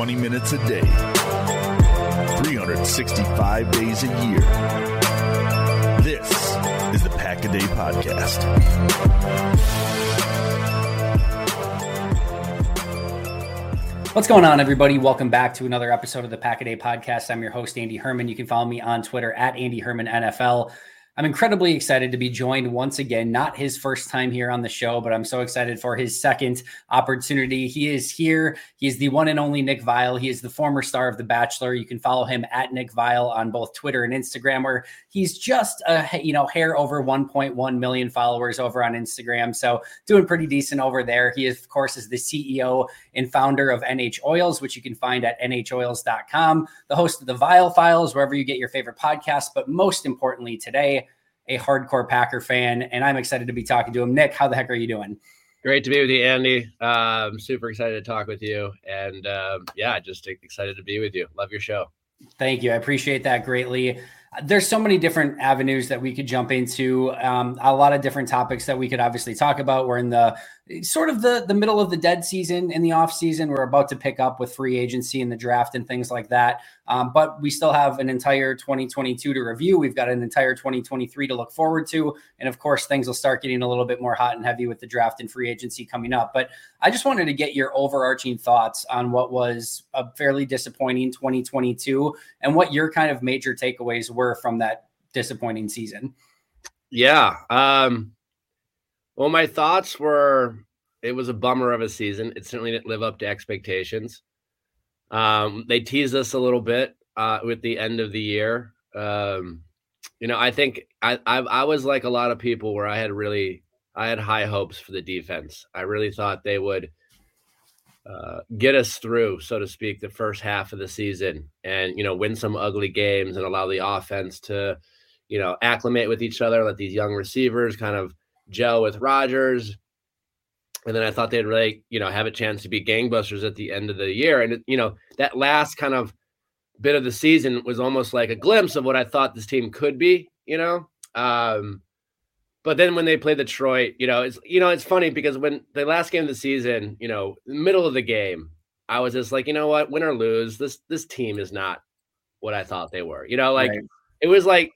Twenty minutes a day, 365 days a year. This is the Pack a Day Podcast. What's going on, everybody? Welcome back to another episode of the Pack a Day Podcast. I'm your host, Andy Herman. You can follow me on Twitter at Andy Herman NFL. I'm incredibly excited to be joined once again, not his first time here on the show, but I'm so excited for his second opportunity. He is here. He is the one and only Nick Viall. He is the former star of The Bachelor. You can follow him at Nick Viall on both Twitter and Instagram, where he's just a you know hair over 1.1 million followers over on Instagram. So doing pretty decent over there. He, of course, is the CEO and founder of NH Oils, which you can find at nhoils.com, the host of the Viall Files, wherever you get your favorite podcasts. But most importantly, today, a hardcore Packer fan, and I'm excited to be talking to him. Nick, how the heck are you doing? Great to be with you, Andy. I'm um, super excited to talk with you, and um, yeah, just excited to be with you. Love your show. Thank you. I appreciate that greatly there's so many different avenues that we could jump into um, a lot of different topics that we could obviously talk about we're in the sort of the the middle of the dead season in the off season. We're about to pick up with free agency and the draft and things like that. Um, but we still have an entire 2022 to review. We've got an entire 2023 to look forward to. And of course things will start getting a little bit more hot and heavy with the draft and free agency coming up. But i just wanted to get your overarching thoughts on what was a fairly disappointing 2022 and what your kind of major takeaways were from that disappointing season. Yeah um well, my thoughts were it was a bummer of a season. It certainly didn't live up to expectations. Um, they teased us a little bit uh, with the end of the year. Um, you know, I think I, I I was like a lot of people where I had really I had high hopes for the defense. I really thought they would uh, get us through, so to speak, the first half of the season, and you know, win some ugly games and allow the offense to, you know, acclimate with each other. Let these young receivers kind of gel with Rodgers. And then I thought they'd really, you know, have a chance to be gangbusters at the end of the year. And, you know, that last kind of bit of the season was almost like a glimpse of what I thought this team could be, you know? Um, but then when they play Detroit, you know, it's you know, it's funny because when the last game of the season, you know, middle of the game, I was just like, you know what, win or lose, this this team is not what I thought they were. You know, like right. it was like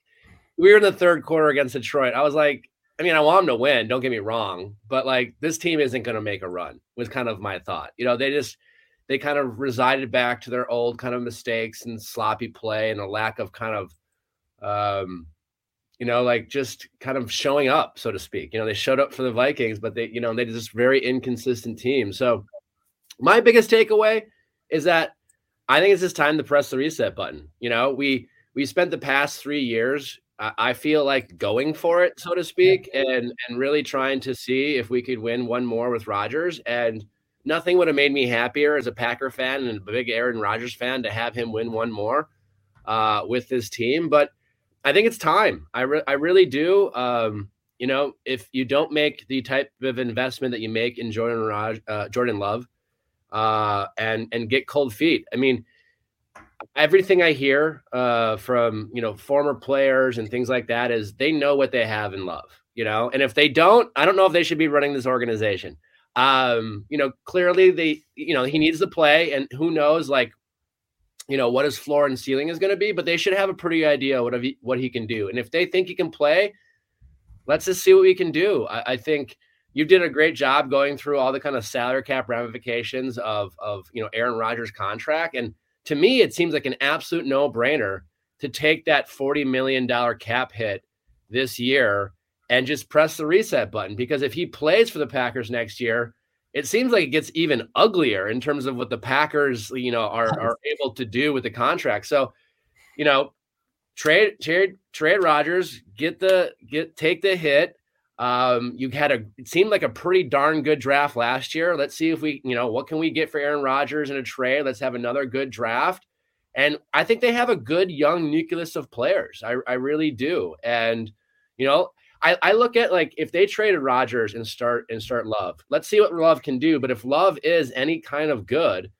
we were in the third quarter against Detroit. I was like, I mean, I want them to win. Don't get me wrong, but like this team isn't going to make a run. Was kind of my thought. You know, they just they kind of resided back to their old kind of mistakes and sloppy play and a lack of kind of, um, you know, like just kind of showing up, so to speak. You know, they showed up for the Vikings, but they, you know, they just very inconsistent team. So my biggest takeaway is that I think it's just time to press the reset button. You know, we we spent the past three years I feel like going for it, so to speak, and and really trying to see if we could win one more with Rodgers. And nothing would have made me happier as a Packer fan and a big Aaron Rodgers fan to have him win one more uh, with this team. But I think it's time. I re- I really do. Um, you know, if you don't make the type of investment that you make in Jordan Raj, uh, Jordan Love, uh, and and get cold feet. I mean everything I hear uh, from you know former players and things like that is they know what they have in love, you know, and if they don't, I don't know if they should be running this organization. Um, you know, clearly they, you know, he needs to play, and who knows, like, you know, what his floor and ceiling is going to be, but they should have a pretty idea what he, what he can do, and if they think he can play, let's just see what we can do. I, I think you did a great job going through all the kind of salary cap ramifications of of you know Aaron Rodgers' contract and to me, it seems like an absolute no brainer to take that $40 million cap hit this year and just press the reset button. Because if he plays for the Packers next year, it seems like it gets even uglier in terms of what the Packers, you know, are, are able to do with the contract. So, you know, trade trade trade Rodgers, get the get take the hit, um, you had a it seemed like a pretty darn good draft last year. Let's see if we, you know, what can we get for Aaron Rodgers in a trade? Let's have another good draft. And I think they have a good young nucleus of players. I, I really do. And you know, I, I look at like if they traded Rodgers and start and start Love, let's see what Love can do. But if Love is any kind of good,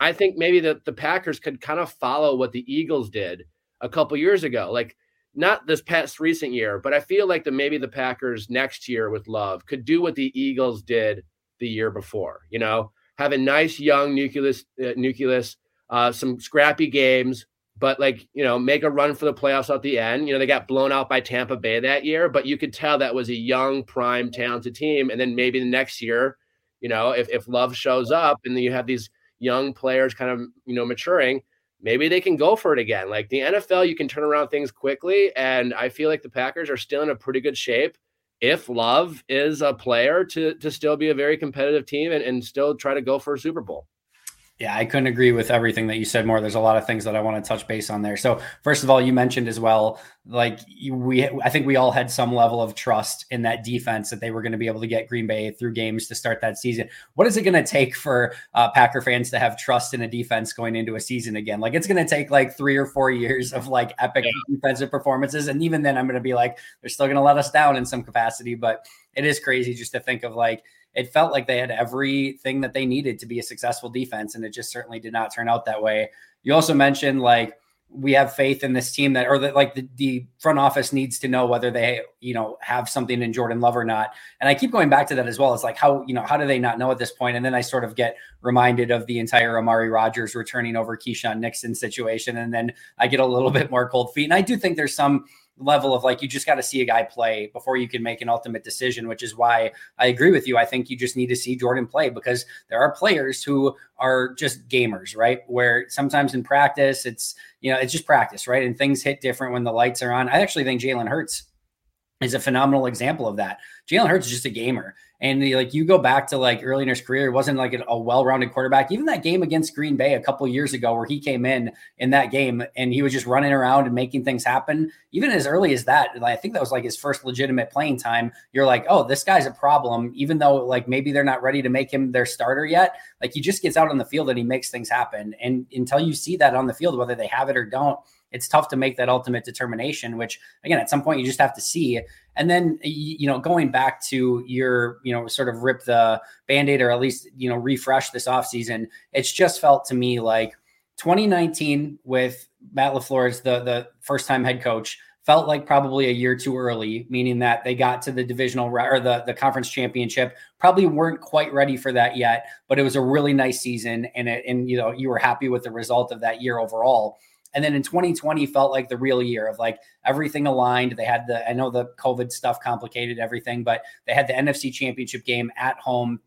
I think maybe that the Packers could kind of follow what the Eagles did a couple years ago. Like not this past recent year, but I feel like that maybe the Packers next year with Love could do what the Eagles did the year before. You know, have a nice young nucleus, uh, nucleus, uh, some scrappy games, but like you know, make a run for the playoffs at the end. You know, they got blown out by Tampa Bay that year, but you could tell that was a young, prime, talented team. And then maybe the next year, you know, if if Love shows up and then you have these young players kind of you know maturing maybe they can go for it again. Like the NFL, you can turn around things quickly. And I feel like the Packers are still in a pretty good shape if Love is a player to to still be a very competitive team and, and still try to go for a Super Bowl. Yeah, I couldn't agree with everything that you said more. There's a lot of things that I want to touch base on there. So, first of all, you mentioned as well, like we, I think we all had some level of trust in that defense that they were going to be able to get Green Bay through games to start that season. What is it going to take for uh, Packer fans to have trust in a defense going into a season again? Like it's going to take like three or four years of like epic yeah. defensive performances, and even then, I'm going to be like, they're still going to let us down in some capacity. But it is crazy just to think of like it felt like they had everything that they needed to be a successful defense, and it just certainly did not turn out that way. You also mentioned like we have faith in this team that, or that like the, the front office needs to know whether they, you know, have something in Jordan Love or not. And I keep going back to that as well. It's like how, you know, how do they not know at this point? And then I sort of get reminded of the entire Amari Rodgers returning over Keisean Nixon situation. And then I get a little bit more cold feet. And I do think there's some level of like you just got to see a guy play before you can make an ultimate decision which is why i agree with you i think you just need to see jordan play because there are players who are just gamers right where sometimes in practice it's you know it's just practice right and things hit different when the lights are on i actually think jalen hurts is a phenomenal example of that. Jalen Hurts is just a gamer. And like you go back to like early in his career, it wasn't like a well-rounded quarterback. Even that game against Green Bay a couple years ago, where he came in in that game and he was just running around and making things happen. Even as early as that, I think that was like his first legitimate playing time. You're like, oh, this guy's a problem. Even though like maybe they're not ready to make him their starter yet, like he just gets out on the field and he makes things happen. And until you see that on the field, whether they have it or don't, it's tough to make that ultimate determination, which again, at some point you just have to see. And then, you know, going back to your, you know, sort of rip the band aid or at least, you know, refresh this offseason, it's just felt to me like 2019 with Matt LaFleur as the, the first time head coach felt like probably a year too early, meaning that they got to the divisional or the, the conference championship, probably weren't quite ready for that yet, but it was a really nice season. And it, and, you know, you were happy with the result of that year overall And then in 2020 felt like the real year of like everything aligned. They had the, I know the COVID stuff complicated everything, but they had the NFC championship game at home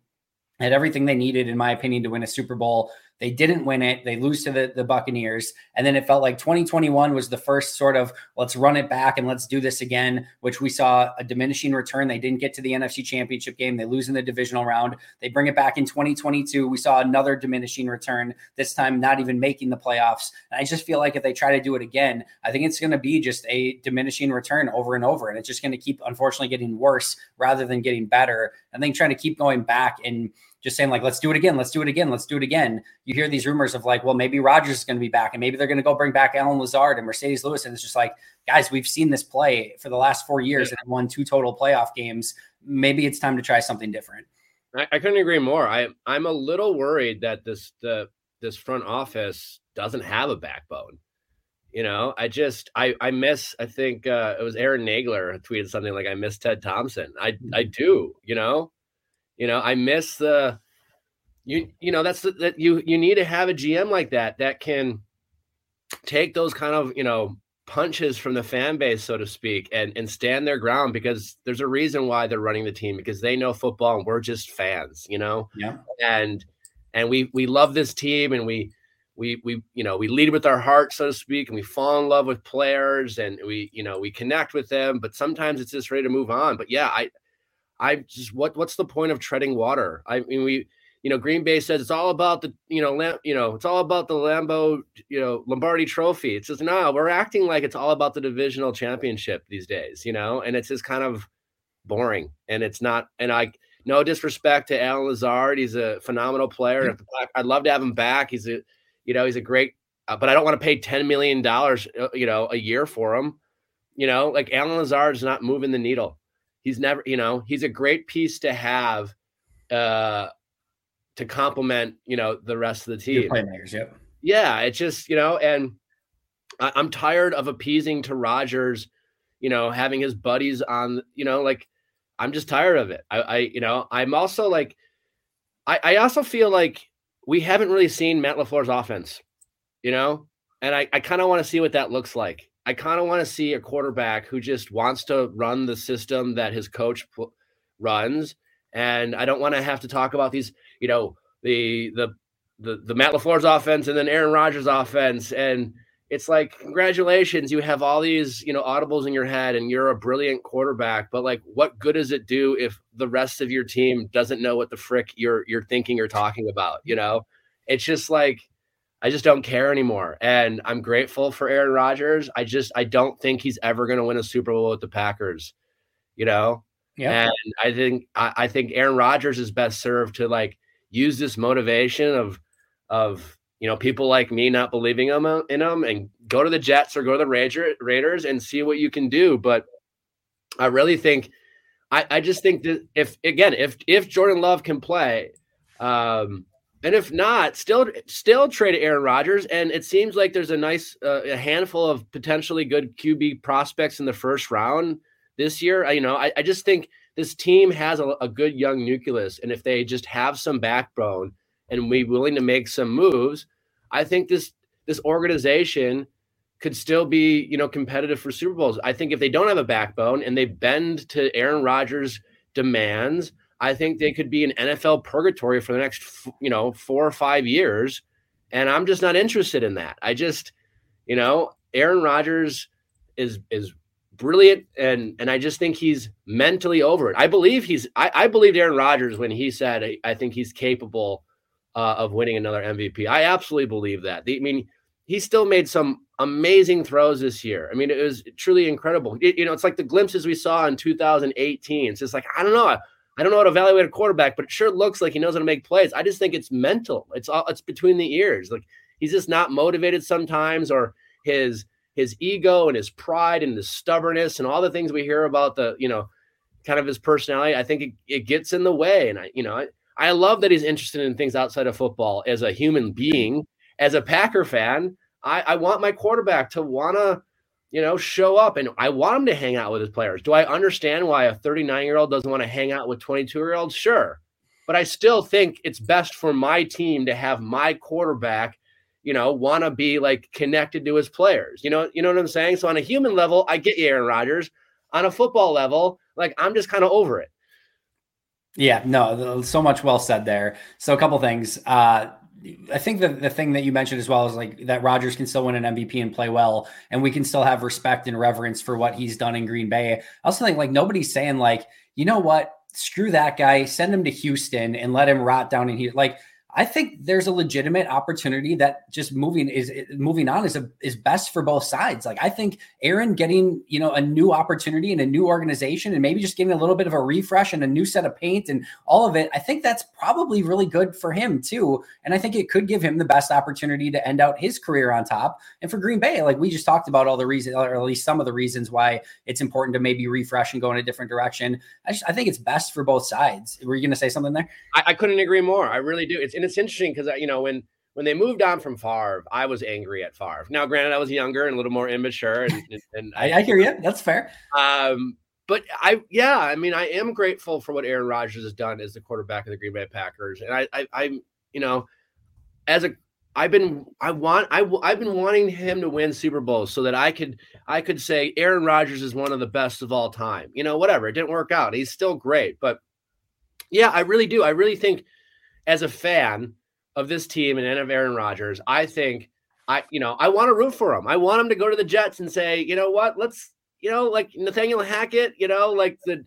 had everything they needed, in my opinion, to win a Super Bowl. They didn't win it. They lose to the, the Buccaneers. And then it felt like 2021 was the first sort of let's run it back and let's do this again, which we saw a diminishing return. They didn't get to the NFC championship game. They lose in the divisional round. They bring it back in 2022. We saw another diminishing return, this time not even making the playoffs. And I just feel like if they try to do it again, I think it's going to be just a diminishing return over and over. And it's just going to keep, unfortunately, getting worse rather than getting better. I think trying to keep going back and just saying like, let's do it again, let's do it again, let's do it again. You hear these rumors of like, well, maybe Rodgers is going to be back, and maybe they're going to go bring back Allen Lazard and Marcedes Lewis, and it's just like, guys, we've seen this play for the last four years yeah. and won two total playoff games. Maybe it's time to try something different. I, I couldn't agree more. I I'm a little worried that this the this front office doesn't have a backbone. You know, I just I I miss. I think uh, it was Aaron Nagler tweeted something like, "I miss Ted Thompson." I I do. You know, you know, I miss the you you know that's the, that you you need to have a GM like that that can take those kind of you know punches from the fan base, so to speak, and and stand their ground because there's a reason why they're running the team because they know football and we're just fans, you know. Yeah. And and we we love this team and we we we you know we lead with our heart so to speak and we fall in love with players and we you know we connect with them but sometimes it's just ready to move on but yeah i I just what what's the point of treading water? I mean, we you know Green Bay says it's all about the you know Lam, you know it's all about the Lambo you know Lombardi Trophy. It's just no, we're acting like it's all about the divisional championship these days, you know, and it's just kind of boring and it's not. And I no disrespect to Allen Lazard, he's a phenomenal player. Mm-hmm. I'd love to have him back. He's a you know he's a great, uh, but I don't want to pay ten million dollars uh, you know a year for him. You know, like Allen Lazard is not moving the needle he's never, you know, he's a great piece to have uh to complement, you know, the rest of the team. playmakers, yep. Yeah, it's just, you know, and I, I'm tired of appeasing to Rodgers, you know, having his buddies on, you know, like I'm just tired of it. I, I you know, I'm also like, I, I also feel like we haven't really seen Matt LaFleur's offense, you know, and I, I kind of want to see what that looks like. I kind of want to see a quarterback who just wants to run the system that his coach p- runs, and I don't want to have to talk about these, you know, the the the the Matt LaFleur's offense and then Aaron Rodgers' offense, and it's like congratulations, you have all these you know audibles in your head, and you're a brilliant quarterback, but like, what good does it do if the rest of your team doesn't know what the frick you're you're thinking or talking about? You know, it's just like I just don't care anymore. And I'm grateful for Aaron Rodgers. I just I don't think he's ever going to win a Super Bowl with the Packers. You know? Yeah. And I think I, I think Aaron Rodgers is best served to like use this motivation of of you know people like me not believing him in him and go to the Jets or go to the Raiders and see what you can do. But I really think I, I just think that if again if if Jordan Love can play, um, and if not, still still trade Aaron Rodgers. And it seems like there's a nice uh, a handful of potentially good QB prospects in the first round this year. I, you know, I, I just think this team has a, a, good young nucleus, and if they just have some backbone and be willing to make some moves, I think this this organization could still be you know competitive for Super Bowls. I think if they don't have a backbone and they bend to Aaron Rodgers' demands I think they could be an NFL purgatory for the next, you know, four or five years. And I'm just not interested in that. I just, you know, Aaron Rodgers is is brilliant and and I just think he's mentally over it. I believe he's I, I believed Aaron Rodgers when he said I, I think he's capable uh, of winning another MVP. I absolutely believe that. I mean, he still made some amazing throws this year. I mean, it was truly incredible. It, you know, it's like the glimpses we saw in 2018. It's just like I don't know. I don't know how to evaluate a quarterback, but it sure looks like he knows how to make plays. I just think it's mental. It's all it's between the ears. Like he's just not motivated sometimes, or his his ego and his pride and his stubbornness and all the things we hear about the you know kind of his personality. I think it, it gets in the way. And I you know I, I love that he's interested in things outside of football as a human being. As a Packer fan, I, I want my quarterback to wanna you know, show up. And I want him to hang out with his players. Do I understand why a 39 year old doesn't want to hang out with 22 year olds? Sure. But I still think it's best for my team to have my quarterback, you know, want to be like connected to his players. You know, you know what I'm saying? So on a human level, I get you, Aaron Rodgers. On a football level, like I'm just kind of over it. Yeah, no, so much well said there. So a couple things. Uh, I think the, the thing that you mentioned as well is like that Rodgers can still win an MVP and play well, and we can still have respect and reverence for what he's done in Green Bay. I also think like nobody's saying like, you know what, screw that guy, send him to Houston and let him rot down in here. Like I think there's a legitimate opportunity that just moving is moving on is a, is best for both sides. Like I think Aaron getting you know a new opportunity and a new organization and maybe just getting a little bit of a refresh and a new set of paint and all of it. I think that's probably really good for him too. And I think it could give him the best opportunity to end out his career on top. And for Green Bay, like we just talked about all the reasons, or at least some of the reasons why it's important to maybe refresh and go in a different direction. I just I think it's best for both sides. Were you going to say something there? I, I couldn't agree more. I really do. It's it's interesting because you know when when they moved on from Favre, I was angry at Favre. Now, granted, I was younger and a little more immature, and, and I, I, hear you. That's fair. Um, but I, yeah, I mean, I am grateful for what Aaron Rodgers has done as the quarterback of the Green Bay Packers, and I, I, I'm, you know, as a, I've been, I want, I, I've been wanting him to win Super Bowls so that I could, I could say Aaron Rodgers is one of the best of all time. You know, whatever. It didn't work out. He's still great, but yeah, I really do. I really think as a fan of this team and of Aaron Rodgers, I think I, you know, I want to root for him. I want him to go to the Jets and say, you know what, let's, you know, like Nathaniel Hackett, you know, like the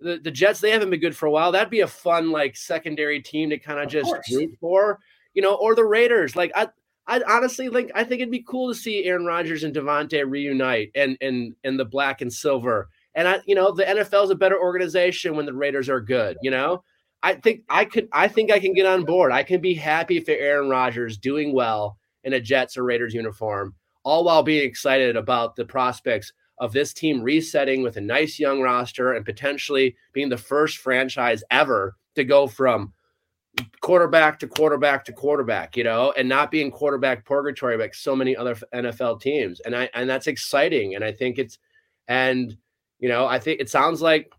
the, the Jets, they haven't been good for a while. That'd be a fun like secondary team to kind of just root for, you know, or the Raiders. Like I I honestly think I think it'd be cool to see Aaron Rodgers and Davante reunite and and and the black and silver. And I, you know, the NFL is a better organization when the Raiders are good, you know. I think I could I think I can get on board. I can be happy for Aaron Rodgers doing well in a Jets or Raiders uniform, all while being excited about the prospects of this team resetting with a nice young roster and potentially being the first franchise ever to go from quarterback to quarterback to quarterback, you know, and not being quarterback purgatory like so many other NFL teams. And I and that's exciting. And I think it's and you know, I think it sounds like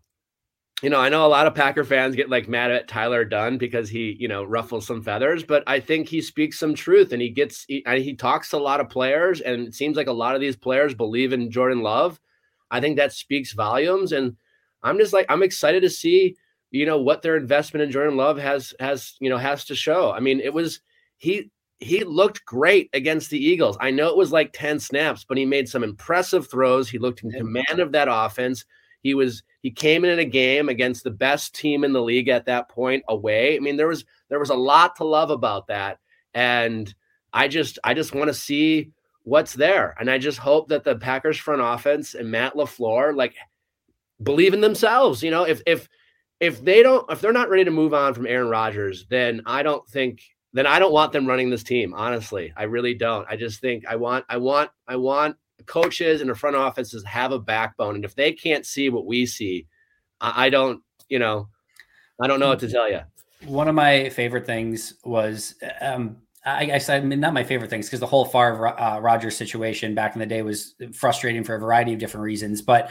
you know, I know a lot of Packer fans get like mad at Tyler Dunne because he, you know, ruffles some feathers, but I think he speaks some truth and he gets he, he talks to a lot of players and it seems like a lot of these players believe in Jordan Love. I think that speaks volumes and I'm just like I'm excited to see, you know, what their investment in Jordan Love has has, you know, has to show. I mean, it was he he looked great against the Eagles. I know it was like 10 snaps, but he made some impressive throws. He looked in command of that offense. He was he came in in a game against the best team in the league at that point away. I mean, there was there was a lot to love about that, and I just I just want to see what's there, and I just hope that the Packers front offense and Matt LaFleur like believe in themselves. You know, if if if they don't if they're not ready to move on from Aaron Rodgers, then I don't think then I don't want them running this team. Honestly, I really don't. I just think I want I want I want coaches and the front offices have a backbone, and if they can't see what we see, I, I don't, you know, I don't know what to tell you. One of my favorite things was, um, I guess I mean not my favorite things because the whole Favre uh, Rodgers situation back in the day was frustrating for a variety of different reasons. But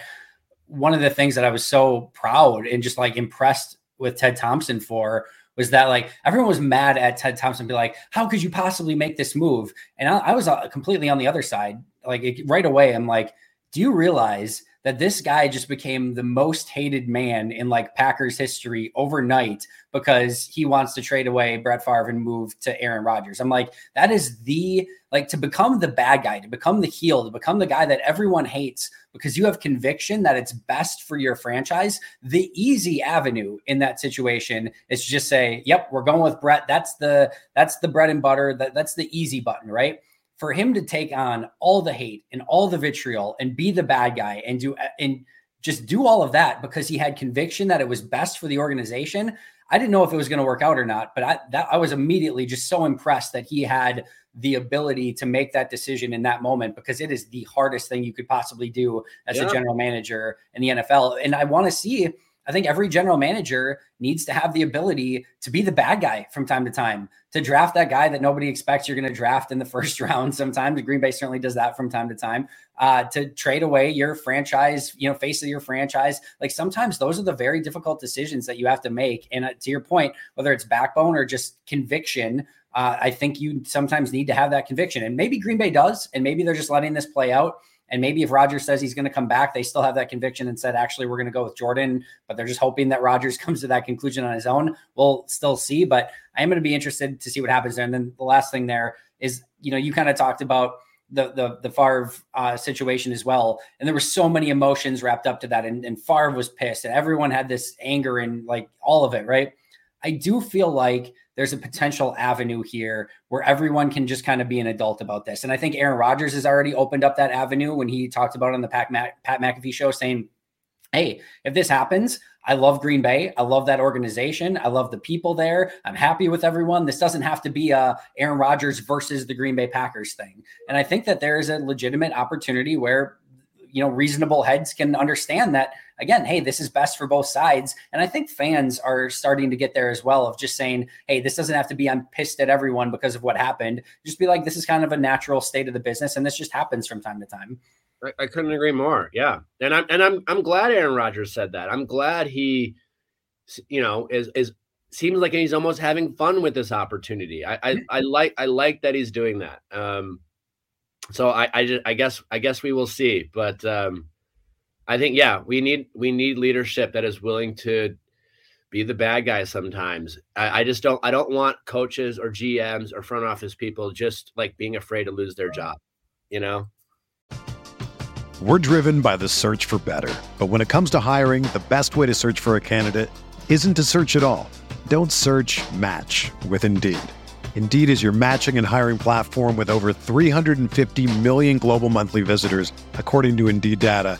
one of the things that I was so proud and just like impressed with Ted Thompson for was that like everyone was mad at Ted Thompson, be like, how could you possibly make this move? And I, I was uh, completely on the other side. Like it, right away, I'm like, do you realize that this guy just became the most hated man in like Packers history overnight because he wants to trade away Brett Favre and move to Aaron Rodgers. I'm like, that is the like to become the bad guy, to become the heel, to become the guy that everyone hates because you have conviction that it's best for your franchise. The easy avenue in that situation is to just say, "Yep, we're going with Brett. That's the that's the bread and butter. That, that's the easy button, right?" For him to take on all the hate and all the vitriol and be the bad guy and do and just do all of that because he had conviction that it was best for the organization. I didn't know if it was going to work out or not, but I that I was immediately just so impressed that he had the ability to make that decision in that moment because it is the hardest thing you could possibly do as yeah. a general manager in the NFL. And I want to see I think every general manager needs to have the ability to be the bad guy from time to time, to draft that guy that nobody expects you're going to draft in the first round. Sometimes Green Bay certainly does that from time to time. Uh, to trade away your franchise, you know, face of your franchise. Like sometimes those are the very difficult decisions that you have to make. And uh, to your point, whether it's backbone or just conviction, uh, I think you sometimes need to have that conviction. And maybe Green Bay does, and maybe they're just letting this play out. And maybe if Rodgers says he's going to come back, they still have that conviction and said, actually, we're going to go with Jordan, but they're just hoping that Rodgers comes to that conclusion on his own. We'll still see, but I am going to be interested to see what happens there. And then the last thing there is, you know, you kind of talked about the the the Favre uh, situation as well, and there were so many emotions wrapped up to that, and, and Favre was pissed, and everyone had this anger and like all of it, right? I do feel like there's a potential avenue here where everyone can just kind of be an adult about this. And I think Aaron Rodgers has already opened up that avenue when he talked about on the Pat, Pat McAfee show saying, Hey, if this happens, I love Green Bay. I love that organization. I love the people there. I'm happy with everyone. This doesn't have to be a Aaron Rodgers versus the Green Bay Packers thing. And I think that there is a legitimate opportunity where you know reasonable heads can understand that again hey this is best for both sides. And i think fans are starting to get there as well of just saying hey this doesn't have to be i'm pissed at everyone because of what happened. Just be like this is kind of a natural state of the business and this just happens from time to time. I, I couldn't agree more. Yeah. And i'm and i'm i'm glad aaron rodgers said that. I'm glad he you know is is seems like he's almost having fun with this opportunity. I i, I like i like that he's doing that. Um so I, I just, I guess, I guess we will see. But um, I think, yeah, we need, we need leadership that is willing to be the bad guy sometimes. I, I, just don't, I don't want coaches or GMs or front office people just like being afraid to lose their job. You know. We're driven by the search for better, but when it comes to hiring, the best way to search for a candidate isn't to search at all. Don't search. Match with Indeed. Indeed is your matching and hiring platform with over 350 million global monthly visitors, according to Indeed data,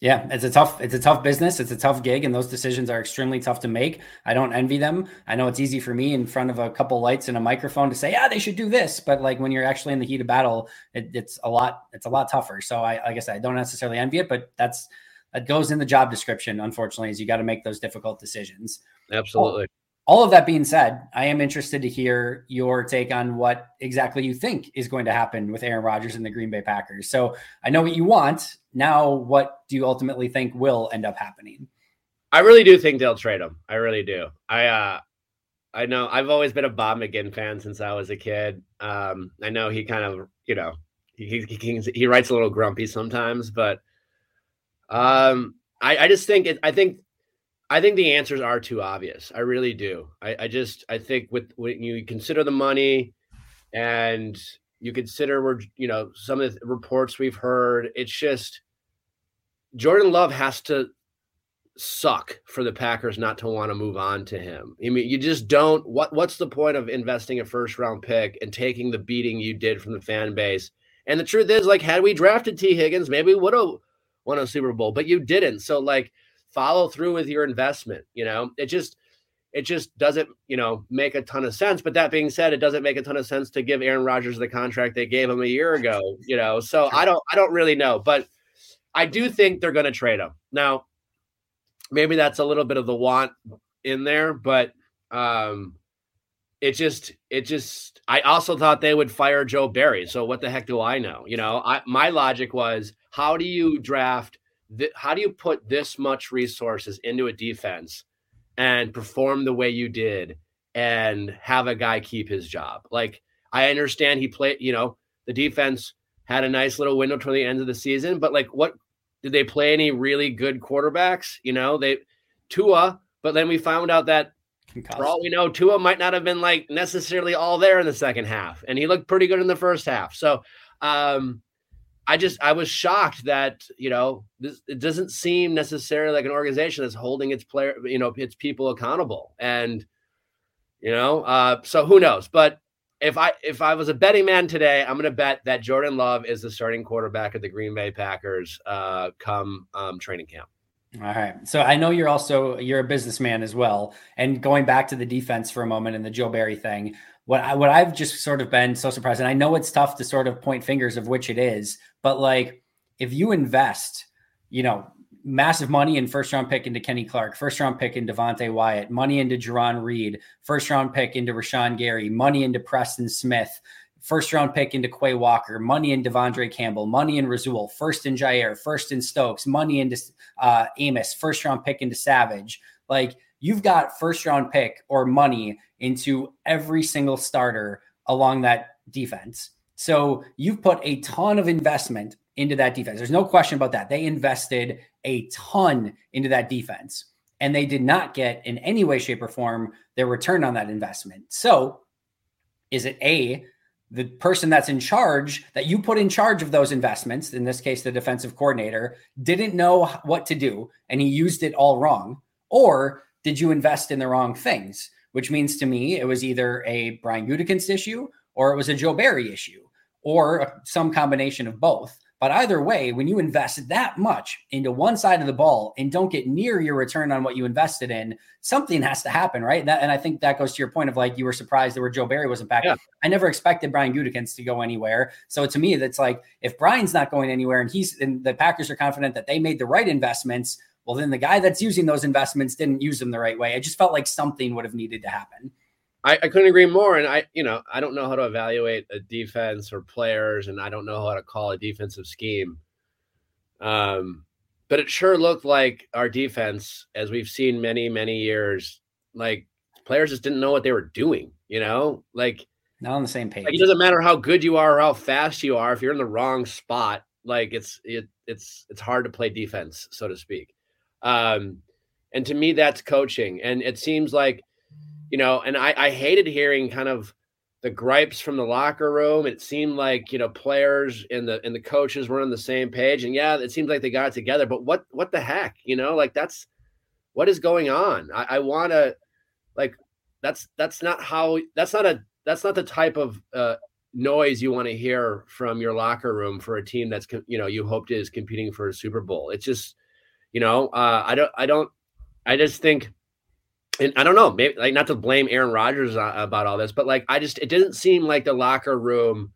Yeah, it's a tough it's a tough business. It's a tough gig, and those decisions are extremely tough to make. I don't envy them. I know it's easy for me in front of a couple lights and a microphone to say, "Yeah, they should do this," but like when you're actually in the heat of battle, it, it's a lot it's a lot tougher. So I like I I don't necessarily envy it, but that's that goes in the job description. Unfortunately, is you got to make those difficult decisions. Absolutely. Oh, all of that being said, I am interested to hear your take on what exactly you think is going to happen with Aaron Rodgers and the Green Bay Packers. So I know what you want. Now, what do you ultimately think will end up happening? I really do think they'll trade him. I really do. I uh I know I've always been a Bob McGinn fan since I was a kid. Um, I know he kind of, you know, he, he, he writes a little grumpy sometimes, but um, I, I just think it, I think I think the answers are too obvious. I really do. I, I just I think with when you consider the money and you consider where you know some of the reports we've heard, it's just Jordan Love has to suck for the Packers not to want to move on to him. I mean, you just don't what what's the point of investing a first round pick and taking the beating you did from the fan base? And the truth is, like, had we drafted Tee Higgins, maybe we would have won a Super Bowl, but you didn't. So like follow through with your investment. You know, it just it just doesn't, you know, make a ton of sense. But that being said, it doesn't make a ton of sense to give Aaron Rodgers the contract they gave him a year ago, you know. So I don't I don't really know, but I do think they're going to trade him. Now, maybe that's a little bit of the want in there, but um it just it just I also thought they would fire Joe Barry. So what the heck do I know? You know, I my logic was how do you draft th- how do you put this much resources into a defense and perform the way you did and have a guy keep his job? Like I understand he played, you know, the defense had a nice little window toward the end of the season, but like what did they play any really good quarterbacks? You know, they Tua, but then we found out that Concussed. for all we know, Tua might not have been like necessarily all there in the second half, and he looked pretty good in the first half. So um I just I was shocked that you know this it doesn't seem necessarily like an organization that's holding its player you know its people accountable and you know uh so who knows but if I if I was a betting man today, I'm to bet that Jordan Love is the starting quarterback of the Green Bay Packers uh, come um, training camp. All right. So I know you're also you're a businessman as well. And going back to the defense for a moment and the Joe Barry thing, what I what I've just sort of been so surprised, and I know it's tough to sort of point fingers of which it is, but like if you invest, you know, massive money in first round pick into Kenny Clark, first round pick into Devonte Wyatt, money into Jarran Reed, first round pick into Rashan Gary, money into Preston Smith, first round pick into Quay Walker, money in De'Vondre Campbell, money in Rasul, first in Jaire, first in Stokes, money into uh, Amos, first round pick into Savage. Like you've got first round pick or money into every single starter along that defense. So you've put a ton of investment into that defense. There's no question about that. They invested a ton into that defense and they did not get in any way, shape, or form their return on that investment. So is it A, the person that's in charge that you put in charge of those investments, in this case, the defensive coordinator, didn't know what to do and he used it all wrong? Or did you invest in the wrong things? Which means to me, it was either a Brian Gutekunst issue or it was a Joe Barry issue or some combination of both. But either way, when you invest that much into one side of the ball and don't get near your return on what you invested in, something has to happen, right? And, that, and I think that goes to your point of like you were surprised that where Joe Barry wasn't back. Yeah. I never expected Brian Gutekunst to go anywhere. So to me, that's like if Brian's not going anywhere and he's and the Packers are confident that they made the right investments, well, then the guy that's using those investments didn't use them the right way. I just felt like something would have needed to happen. I, I, couldn't agree more. And I, you know, I don't know how to evaluate a defense or players, and I don't know how to call a defensive scheme. Um, but it sure looked like our defense, as we've seen many, many years, like players just didn't know what they were doing. You know, like not on the same page. Like, it doesn't matter how good you are or how fast you are. If you're in the wrong spot, like it's it, it's it's hard to play defense, so to speak. Um, and to me, that's coaching. And it seems like you know, and I, I hated hearing kind of the gripes from the locker room. It seemed like you know players and the and the coaches were on the same page, and yeah, it seems like they got together. But what what the heck, you know, like that's what is going on. I, I want to like that's that's not how that's not a that's not the type of uh, noise you want to hear from your locker room for a team that's you know you hoped is competing for a Super Bowl. It's just you know uh, I don't I don't I just think and I don't know, maybe like not to blame Aaron Rodgers about all this, but like I just it didn't seem like the locker room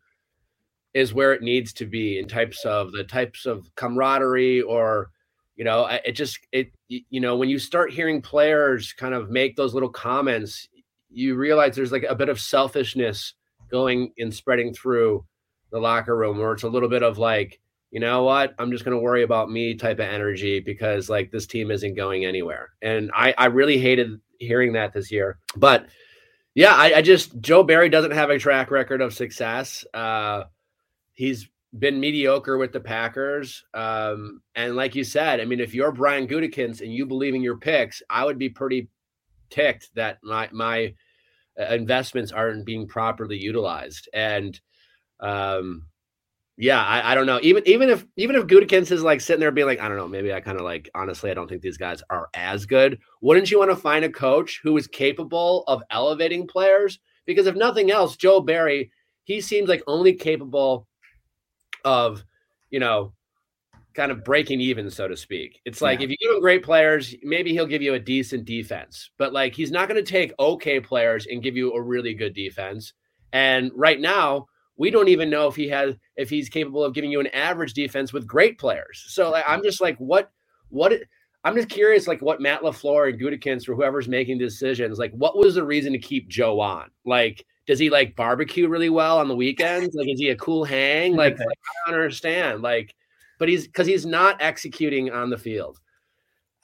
is where it needs to be in types of the types of camaraderie or you know it just it you know when you start hearing players kind of make those little comments you realize there's like a bit of selfishness going and spreading through the locker room where it's a little bit of like you know what i'm just going to worry about me type of energy because like this team isn't going anywhere and i i really hated hearing that this year. But yeah, I, I just Joe Barry doesn't have a track record of success. Uh, he's been mediocre with the Packers. Um, and like you said, I mean, if you're Brian Gutekunst and you believe in your picks, I would be pretty ticked that my my uh, investments aren't being properly utilized. And um, yeah, I, I, don't know. Even even if even if Gutekunst is like sitting there being like, I don't know, maybe I kind of like honestly, I don't think these guys are as good. Wouldn't you want to find a coach who is capable of elevating players? Because if nothing else, Joe Barry, he seems like only capable of, you know, kind of breaking even, so to speak. It's like yeah. if you give him great players, maybe he'll give you a decent defense, but like he's not going to take okay players and give you a really good defense. And right now, we don't even know if he has if he's capable of giving you an average defense with great players. So I'm just like, what what I'm just curious, like what Matt LaFleur and Gutekunst or whoever's making decisions, like what was the reason to keep Joe on? Like, does he like barbecue really well on the weekends? Like, is he a cool hang? Like, like I don't understand. Like, but he's because he's not executing on the field.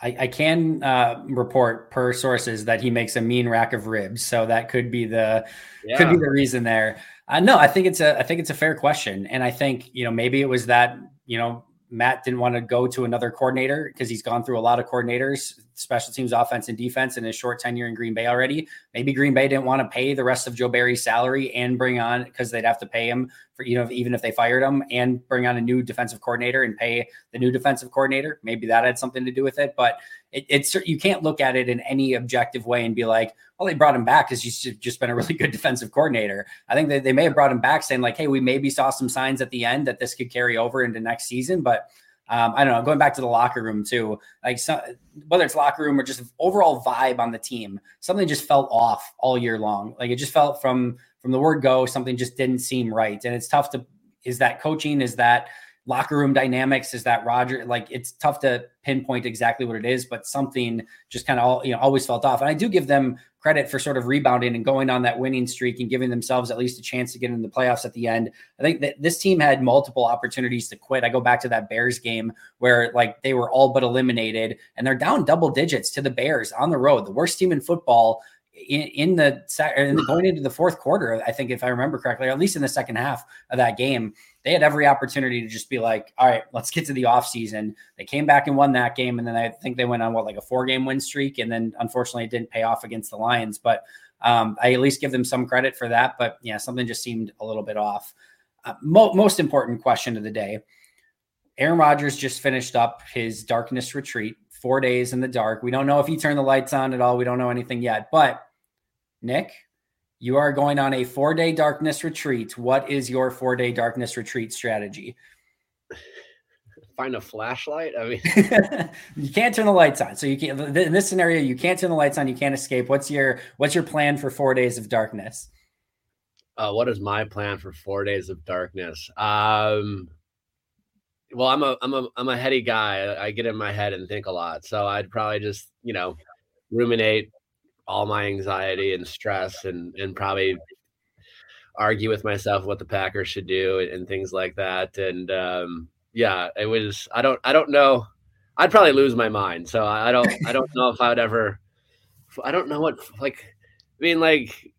I, I can uh, report per sources that he makes a mean rack of ribs, so that could be the yeah. could be the reason there. Uh, no, I think it's a I think it's a fair question, and I think you know maybe it was that you know Matt didn't want to go to another coordinator because he's gone through a lot of coordinators, special teams, offense, and defense in his short tenure in Green Bay already. Maybe Green Bay didn't want to pay the rest of Joe Barry's salary and bring on because they'd have to pay him for you know even if they fired him and bring on a new defensive coordinator and pay the new defensive coordinator. Maybe that had something to do with it, but it, it's you can't look at it in any objective way and be like, well, they brought him back because he's just been a really good defensive coordinator. I think that they may have brought him back saying like, hey, we maybe saw some signs at the end that this could carry over into next season, but. Um, I don't know. Going back to the locker room too, like whether it's locker room or just overall vibe on the team, something just felt off all year long. Like it just felt from from the word go, something just didn't seem right. And it's tough to is that coaching? Is that locker room dynamics is that Roger like it's tough to pinpoint exactly what it is, but something just kind of all you know always felt off. And I do give them credit for sort of rebounding and going on that winning streak and giving themselves at least a chance to get in the playoffs at the end. I think that this team had multiple opportunities to quit. I go back to that Bears game where like they were all but eliminated and they're down double digits to the Bears on the road, the worst team in football in, in the in going into the fourth quarter, I think if I remember correctly, or at least in the second half of that game, they had every opportunity to just be like, all right, let's get to the offseason. They came back and won that game. And then I think they went on what, like a four game win streak. And then unfortunately, it didn't pay off against the Lions. But um, I at least give them some credit for that. But yeah, something just seemed a little bit off. Uh, mo- most important question of the day Aaron Rodgers just finished up his darkness retreat, four days in the dark. We don't know if he turned the lights on at all. We don't know anything yet. But Nick, you are going on a four day darkness retreat. What is your four day darkness retreat strategy? Find a flashlight. I mean, you can't turn the lights on. So you can't. In this scenario, you can't turn the lights on. You can't escape. What's your What's your plan for four days of darkness? Uh, what is my plan for four days of darkness? Um, well, I'm a I'm a I'm a heady guy. I, I get in my head and think a lot. So I'd probably just you know ruminate all my anxiety and stress and and probably argue with myself what the Packers should do and, and things like that. And um, yeah, it was I don't I don't know. I'd probably lose my mind. So I don't I don't know if I would ever I don't know what like I mean like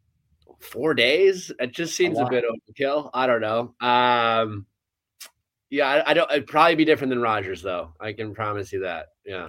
four days. It just seems a, a bit overkill. I don't know. Um yeah, I, I don't it'd probably be different than Rodgers, though. I can promise you that. Yeah.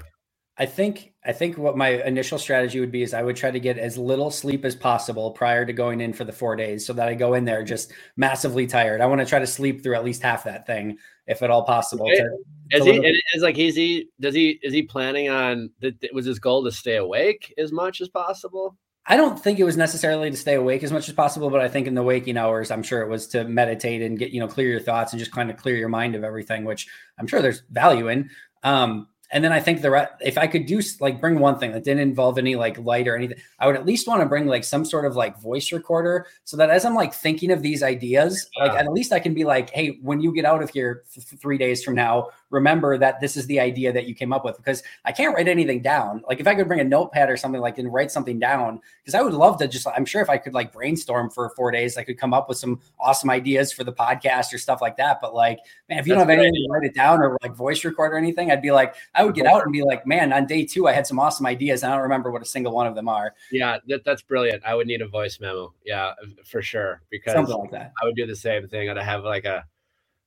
I think I think what my initial strategy would be is I would try to get as little sleep as possible prior to going in for the four days, so that I go in there just massively tired. I want to try to sleep through at least half that thing, if at all possible. To, is he? Is like is he? Does he? Is he planning on? That was his goal to stay awake as much as possible? I don't think it was necessarily to stay awake as much as possible, but I think in the waking hours, I'm sure it was to meditate and get you know clear your thoughts and just kind of clear your mind of everything, which I'm sure there's value in. Um, and then I think the re- if I could do like bring one thing that didn't involve any like light or anything, I would at least want to bring like some sort of like voice recorder so that as I'm like thinking of these ideas, like at least I can be like, hey, when you get out of here th- three days from now, remember that this is the idea that you came up with because I can't write anything down. Like if I could bring a notepad or something like and write something down, because I would love to just I'm sure if I could like brainstorm for four days, I could come up with some awesome ideas for the podcast or stuff like that. But like, man, if you that's don't have anything to write it down or like voice record or anything, I'd be like, I would get out and be like, man, on day two, I had some awesome ideas. And I don't remember what a single one of them are. Yeah, that, that's brilliant. I would need a voice memo. Yeah, for sure. Because something like that. I would do the same thing. I'd have like a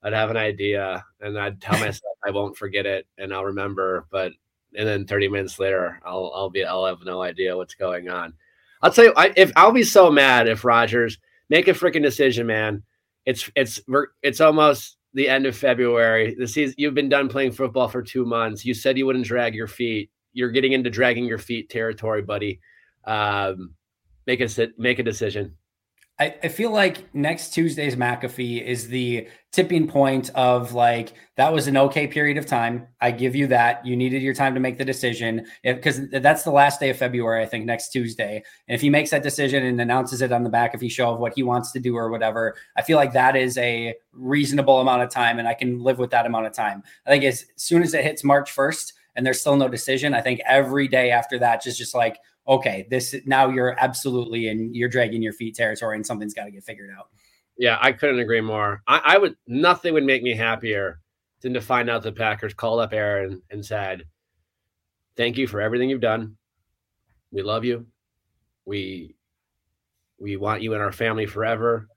I'd have an idea and I'd tell myself I won't forget it and I'll remember, but and then 30 minutes later I'll I'll be I'll have no idea what's going on. I'll tell you I, if I'll be so mad if Rodgers make a freaking decision, man. It's it's we're, it's almost the end of February. The season you've been done playing football for two months. You said you wouldn't drag your feet. You're getting into dragging your feet territory, buddy. Um, make a make a decision. I, I feel like next Tuesday's McAfee is the tipping point of like that was an okay period of time. I give you that. You needed your time to make the decision because that's the last day of February, I think, next Tuesday. And if he makes that decision and announces it on the back, if he show of what he wants to do or whatever, I feel like that is a reasonable amount of time, and I can live with that amount of time. I think as soon as it hits March first and there's still no decision, I think every day after that just just like okay, this now you're absolutely in you're dragging your feet territory and something's got to get figured out. Yeah, I couldn't agree more. I, I, would nothing would make me happier than to find out the Packers called up Aaron and said, "Thank you for everything you've done. We love you. We we want you in our family forever.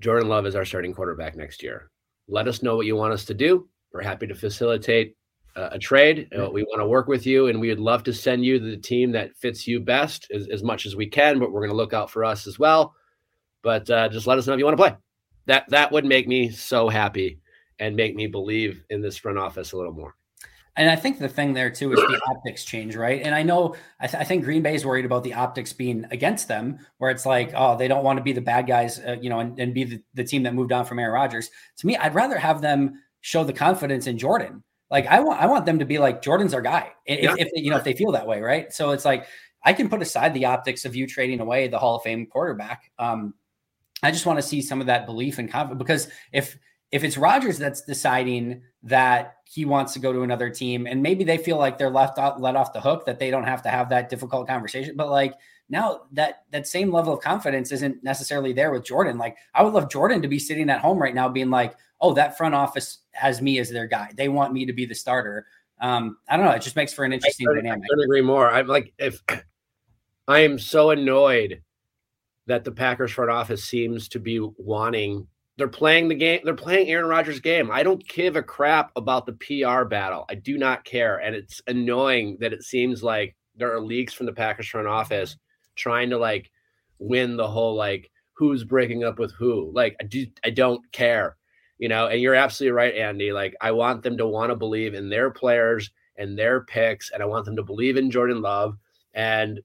Jordan Love is our starting quarterback next year. Let us know what you want us to do. We're happy to facilitate uh, a trade. Uh, we want to work with you, and we would love to send you the team that fits you best as, as much as we can. But we're going to look out for us as well. But uh, just let us know if you want to play. That that would make me so happy and make me believe in this front office a little more. And I think the thing there too is the optics change, right? And I know I, th- I, think Green Bay is worried about the optics being against them, where it's like, oh, they don't want to be the bad guys, uh, you know, and, and be the, the, team that moved on from Aaron Rodgers. To me, I'd rather have them show the confidence in Jordan. Like I want, I want them to be like Jordan's our guy, if, yeah. if you know if they feel that way, right? So it's like I can put aside the optics of you trading away the Hall of Fame quarterback. Um, I just want to see some of that belief and confidence because if if it's Rodgers that's deciding that he wants to go to another team and maybe they feel like they're left out let off the hook that they don't have to have that difficult conversation but like now that that same level of confidence isn't necessarily there with Jordan like I would love Jordan to be sitting at home right now being like oh that front office has me as their guy they want me to be the starter um I don't know it just makes for an interesting I dynamic I couldn't agree more I'm like if I am so annoyed that the Packers front office seems to be wanting they're playing the game. They're playing Aaron Rodgers' game. I don't give a crap about the PR battle. I do not care. And it's annoying that it seems like there are leaks from the Packers front office trying to like win the whole like who's breaking up with who. Like I do I don't care. You know, and you're absolutely right, Andy. Like I want them to want to believe in their players and their picks, and I want them to believe in Jordan Love. And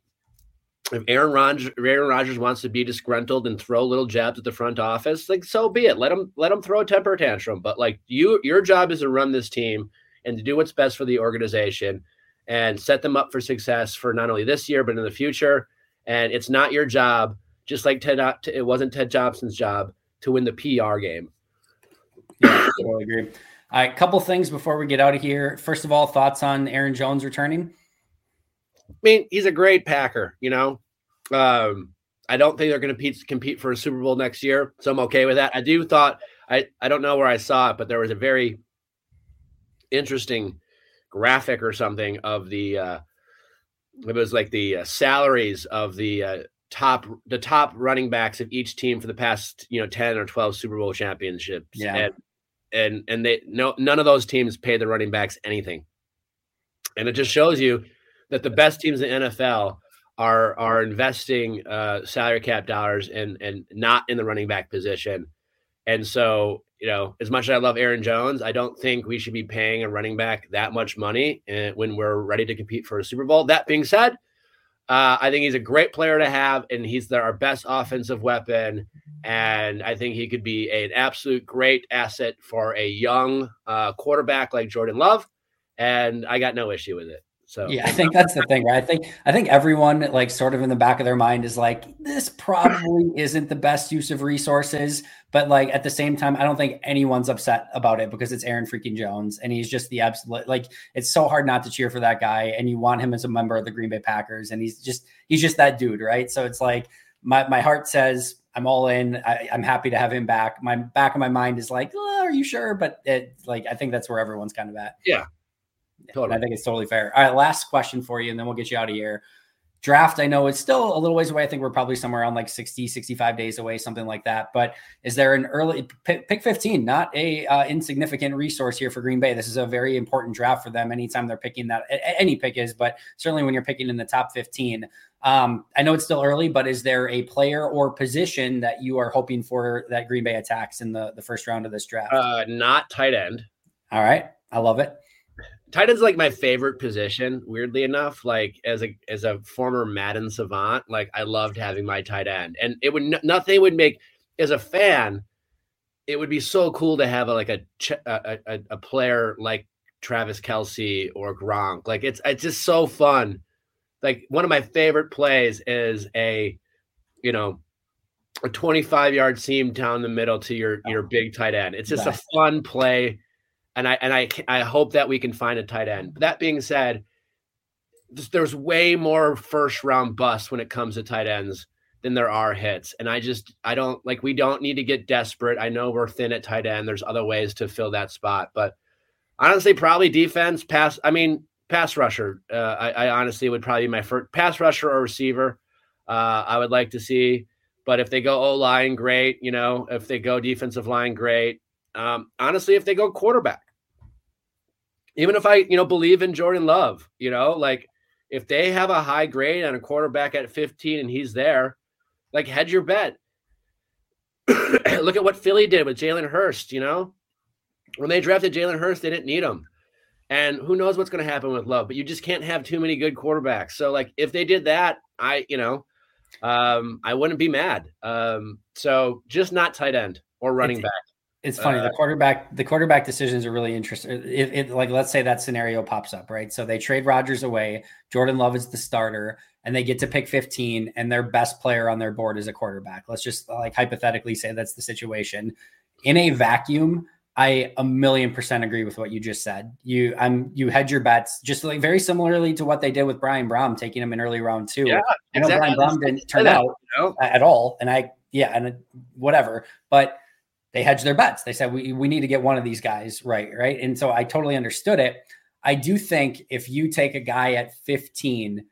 if Aaron Rodgers, Aaron Rodgers wants to be disgruntled and throw little jabs at the front office, like so be it. Let him let him throw a temper tantrum. But like you, your job is to run this team and to do what's best for the organization and set them up for success for not only this year but in the future. And it's not your job, just like Ted. It wasn't Ted Thompson's job to win the PR game. Totally agree. All right, couple things before we get out of here. First of all, thoughts on Aaron Jones returning? I mean, he's a great Packer, you know. Um, I don't think they're going to compete for a Super Bowl next year, so I'm okay with that. I do thought I I don't know where I saw it, but there was a very interesting graphic or something of the uh, it was like the uh, salaries of the uh, top the top running backs of each team for the past you know 10 or 12 Super Bowl championships. Yeah. And and and they no none of those teams pay the running backs anything. And it just shows you that the best teams in the NFL are are investing uh, salary cap dollars and and not in the running back position. And so, you know, as much as I love Aaron Jones, I don't think we should be paying a running back that much money eh, when we're ready to compete for a Super Bowl. That being said, uh, I think he's a great player to have, and he's the, our best offensive weapon. And I think he could be an absolute great asset for a young uh, quarterback like Jordan Love. And I got no issue with it. So yeah, I think that's the thing, right? I think I think everyone like sort of in the back of their mind is like, this probably isn't the best use of resources, but like at the same time, I don't think anyone's upset about it because it's Aaron freaking Jones and he's just the absolute like it's so hard not to cheer for that guy and you want him as a member of the Green Bay Packers and he's just he's just that dude, right? So it's like my my heart says I'm all in. I, am happy to have him back. My back of my mind is like, oh, are you sure? But it like I think that's where everyone's kind of at. Yeah, Totally. I think it's totally fair. All right, last question for you, and then we'll get you out of here. Draft, I know it's still a little ways away. I think we're probably somewhere around like 60, 65 days away, something like that. But is there an early pick, pick 15, not a uh, insignificant resource here for Green Bay? This is a very important draft for them anytime they're picking that. Any pick is, but certainly when you're picking in the top 15. Um, I know it's still early, but is there a player or position that you are hoping for that Green Bay attacks in the, the first round of this draft? Uh, not tight end. All right. I love it tight end's like my favorite position weirdly enough like as a as a former madden savant like i loved having my tight end. And it would nothing would make as a fan it would be so cool to have a, like a, a a, a player like travis Kelce or gronk. Like it's it's just so fun. Like one of my favorite plays is a you know a 25 yard seam down the middle to your your oh. big tight end. It's just a fun play and I and I I hope that we can find a tight end. That being said, there's way more first round busts when it comes to tight ends than there are hits, and I just I don't like we don't need to get desperate. I know we're thin at tight end. There's other ways to fill that spot, but honestly, probably defense, pass. I mean, pass rusher. Uh, I, I, honestly would probably be my first pass rusher or receiver. Uh, I would like to see. But if they go O line, great. You know, if they go defensive line, great. Um, honestly, if they go quarterback, even if I, you know, believe in Jordan Love, you know, like if they have a high grade on a quarterback at 15 and he's there, like hedge your bet. Look at what Philly did with Jalen Hurts, you know? When they drafted Jalen Hurts, they didn't need him. And who knows what's going to happen with Love, but you just can't have too many good quarterbacks. So, like, if they did that, I, you know, um, I wouldn't be mad. Um, so just not tight end or running it's, back. It's funny. Uh, the quarterback, the quarterback decisions are really interesting. If, if, like, let's say that scenario pops up, right? So they trade Rodgers away. Jordan Love is the starter, and they get to pick 15, and their best player on their board is a quarterback. Let's just like hypothetically say that's the situation. In a vacuum, I a million percent agree with what you just said. You I'm you hedge your bets just like very similarly to what they did with Brian Brohm, taking him in early round two. Yeah, I know exactly. Brian Brohm didn't turn out you know? at all, and I yeah, and whatever, but they hedged their bets. They said we we need to get one of these guys right, right, and so I totally understood it. I do think if you take a guy at 15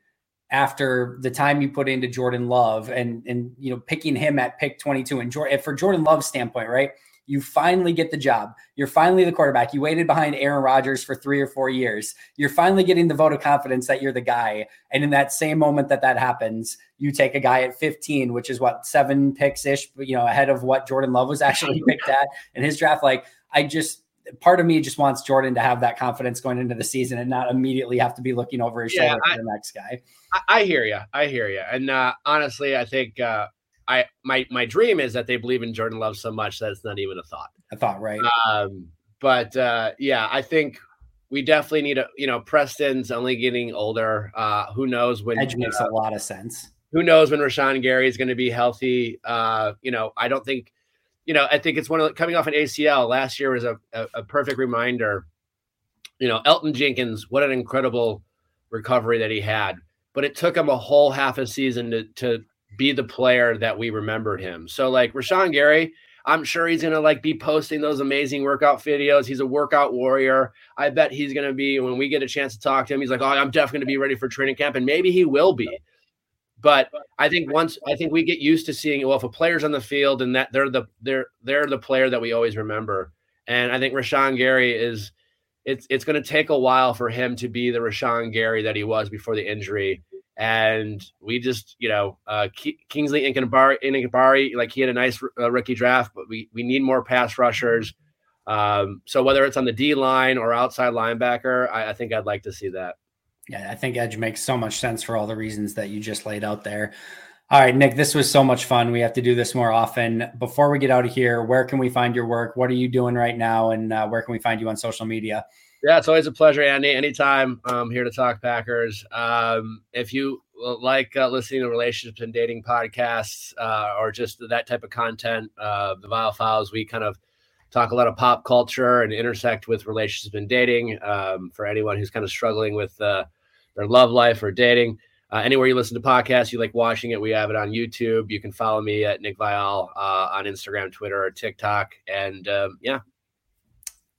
after the time you put into Jordan Love and and you know picking him at pick 22 and Jordan for Jordan Love's standpoint, right? You finally get the job. You're finally the quarterback. You waited behind Aaron Rodgers for three or four years. You're finally getting the vote of confidence that you're the guy. And in that same moment that that happens, you take a guy at 15, which is what seven picks ish, you know, ahead of what Jordan Love was actually picked at in his draft. Like, I just, part of me just wants Jordan to have that confidence going into the season and not immediately have to be looking over his yeah, shoulder I, for the next guy. I, I hear you. I hear you. And uh, honestly, I think uh, I my my dream is that they believe in Jordan Love so much that it's not even a thought. A thought, right? Um, but uh, yeah, I think we definitely need a you know Preston's only getting older. Uh, who knows when Edge makes a lot of sense. Who knows when Rashan Gary is going to be healthy? Uh, you know, I don't think. You know, I think it's one of the, coming off an ACL. Last year was a, a, a perfect reminder. You know, Elgton Jenkins, what an incredible recovery that he had. But it took him a whole half a season to to be the player that we remembered him. So like Rashan Gary, I'm sure he's gonna like be posting those amazing workout videos. He's a workout warrior. I bet he's gonna be when we get a chance to talk to him. He's like, oh, I'm definitely gonna be ready for training camp, and maybe he will be. But I think once I think we get used to seeing well, if a player's on the field and that they're the they're they're the player that we always remember. And I think Rashan Gary is it's it's going to take a while for him to be the Rashan Gary that he was before the injury and we just you know uh, Kingsley Enagbare, like he had a nice uh, rookie draft, but we we need more pass rushers. Um, so whether it's on the D line or outside linebacker, I, I think I'd like to see that. Yeah, I think edge makes so much sense for all the reasons that you just laid out there. All right, Nick, this was so much fun. We have to do this more often. Before we get out of here, where can we find your work? What are you doing right now? And uh, where can we find you on social media? Yeah, it's always a pleasure, Andy. Anytime I'm here to talk Packers. Um, if you like uh, listening to relationships and dating podcasts uh, or just that type of content, uh, the Viall Files, we kind of talk a lot of pop culture and intersect with relationships and dating um, for anyone who's kind of struggling with uh, their love life or dating. Uh, anywhere you listen to podcasts, you like watching it, we have it on YouTube. You can follow me at Nick Viall uh, on Instagram, Twitter, or TikTok. And um, yeah,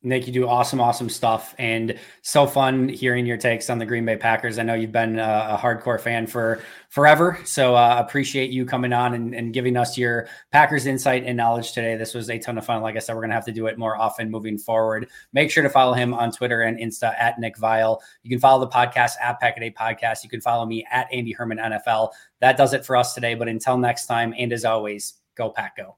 Nick, you do awesome, awesome stuff, and so fun hearing your takes on the Green Bay Packers. I know you've been a, a hardcore fan for forever, so uh, appreciate you coming on and, and, giving us your Packers insight and knowledge today. This was a ton of fun. Like I said, we're gonna have to do it more often moving forward. Make sure to follow him on Twitter and Insta at Nick Viall. You can follow the podcast at Pack-A-Day Podcast. You can follow me at Andy Herman NFL. That does it for us today. But until next time, and as always, go Pack Go.